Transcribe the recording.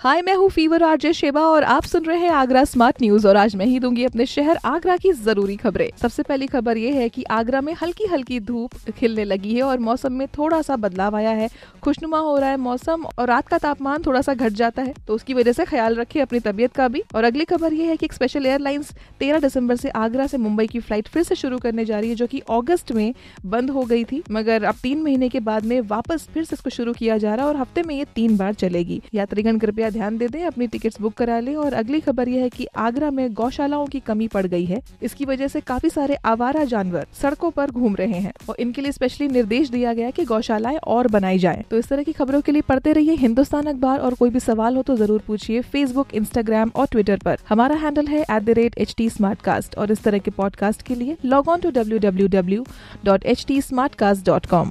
हाय, मैं हूँ fever RJ Sheba और आप सुन रहे हैं आगरा स्मार्ट न्यूज़ और आज मैं ही दूँगी अपने शहर आगरा की ज़रूरी खबरें। सबसे पहली खबर ये है कि आगरा में हल्की हल्की धूप खिलने लगी है और मौसम में थोड़ा सा बदलाव आया है। खुशनुमा हो रहा है मौसम और रात का तापमान थोड़ा सा घट जाता है तो उसकी वजह से ख्याल रखे अपनी तबियत का भी। और अगली खबर ये है की स्पेशल एयरलाइंस तेरह दिसंबर से आगरा से मुंबई की फ़्लाइट फिर से शुरू करने जा रही है, जो की अगस्त में बंद हो गई थी, मगर अब तीन महीने के बाद में वापस फिर से इसको शुरू किया जा रहा है और हफ़्ते में ये तीन बार चलेगी। यात्रीगण कृपया ध्यान दे दें, अपनी टिकट्स बुक करा लें और अगली खबर यह है कि आगरा में गौशालाओं की कमी पड़ गई है। इसकी वजह से काफ़ी सारे आवारा जानवर सड़कों पर घूम रहे हैं और इनके लिए स्पेशली निर्देश दिया गया कि गौशालाएँ और बनाई जाए। तो इस तरह की खबरों के लिए पढ़ते रहिए हिंदुस्तान अखबार और कोई भी सवाल हो तो ज़रूर पूछिए फेसबुक इंस्टाग्राम और ट्विटर पर। हमारा हैंडल है एट और इस तरह के पॉडकास्ट के लिए log on to W W W dot H T smart cast dot com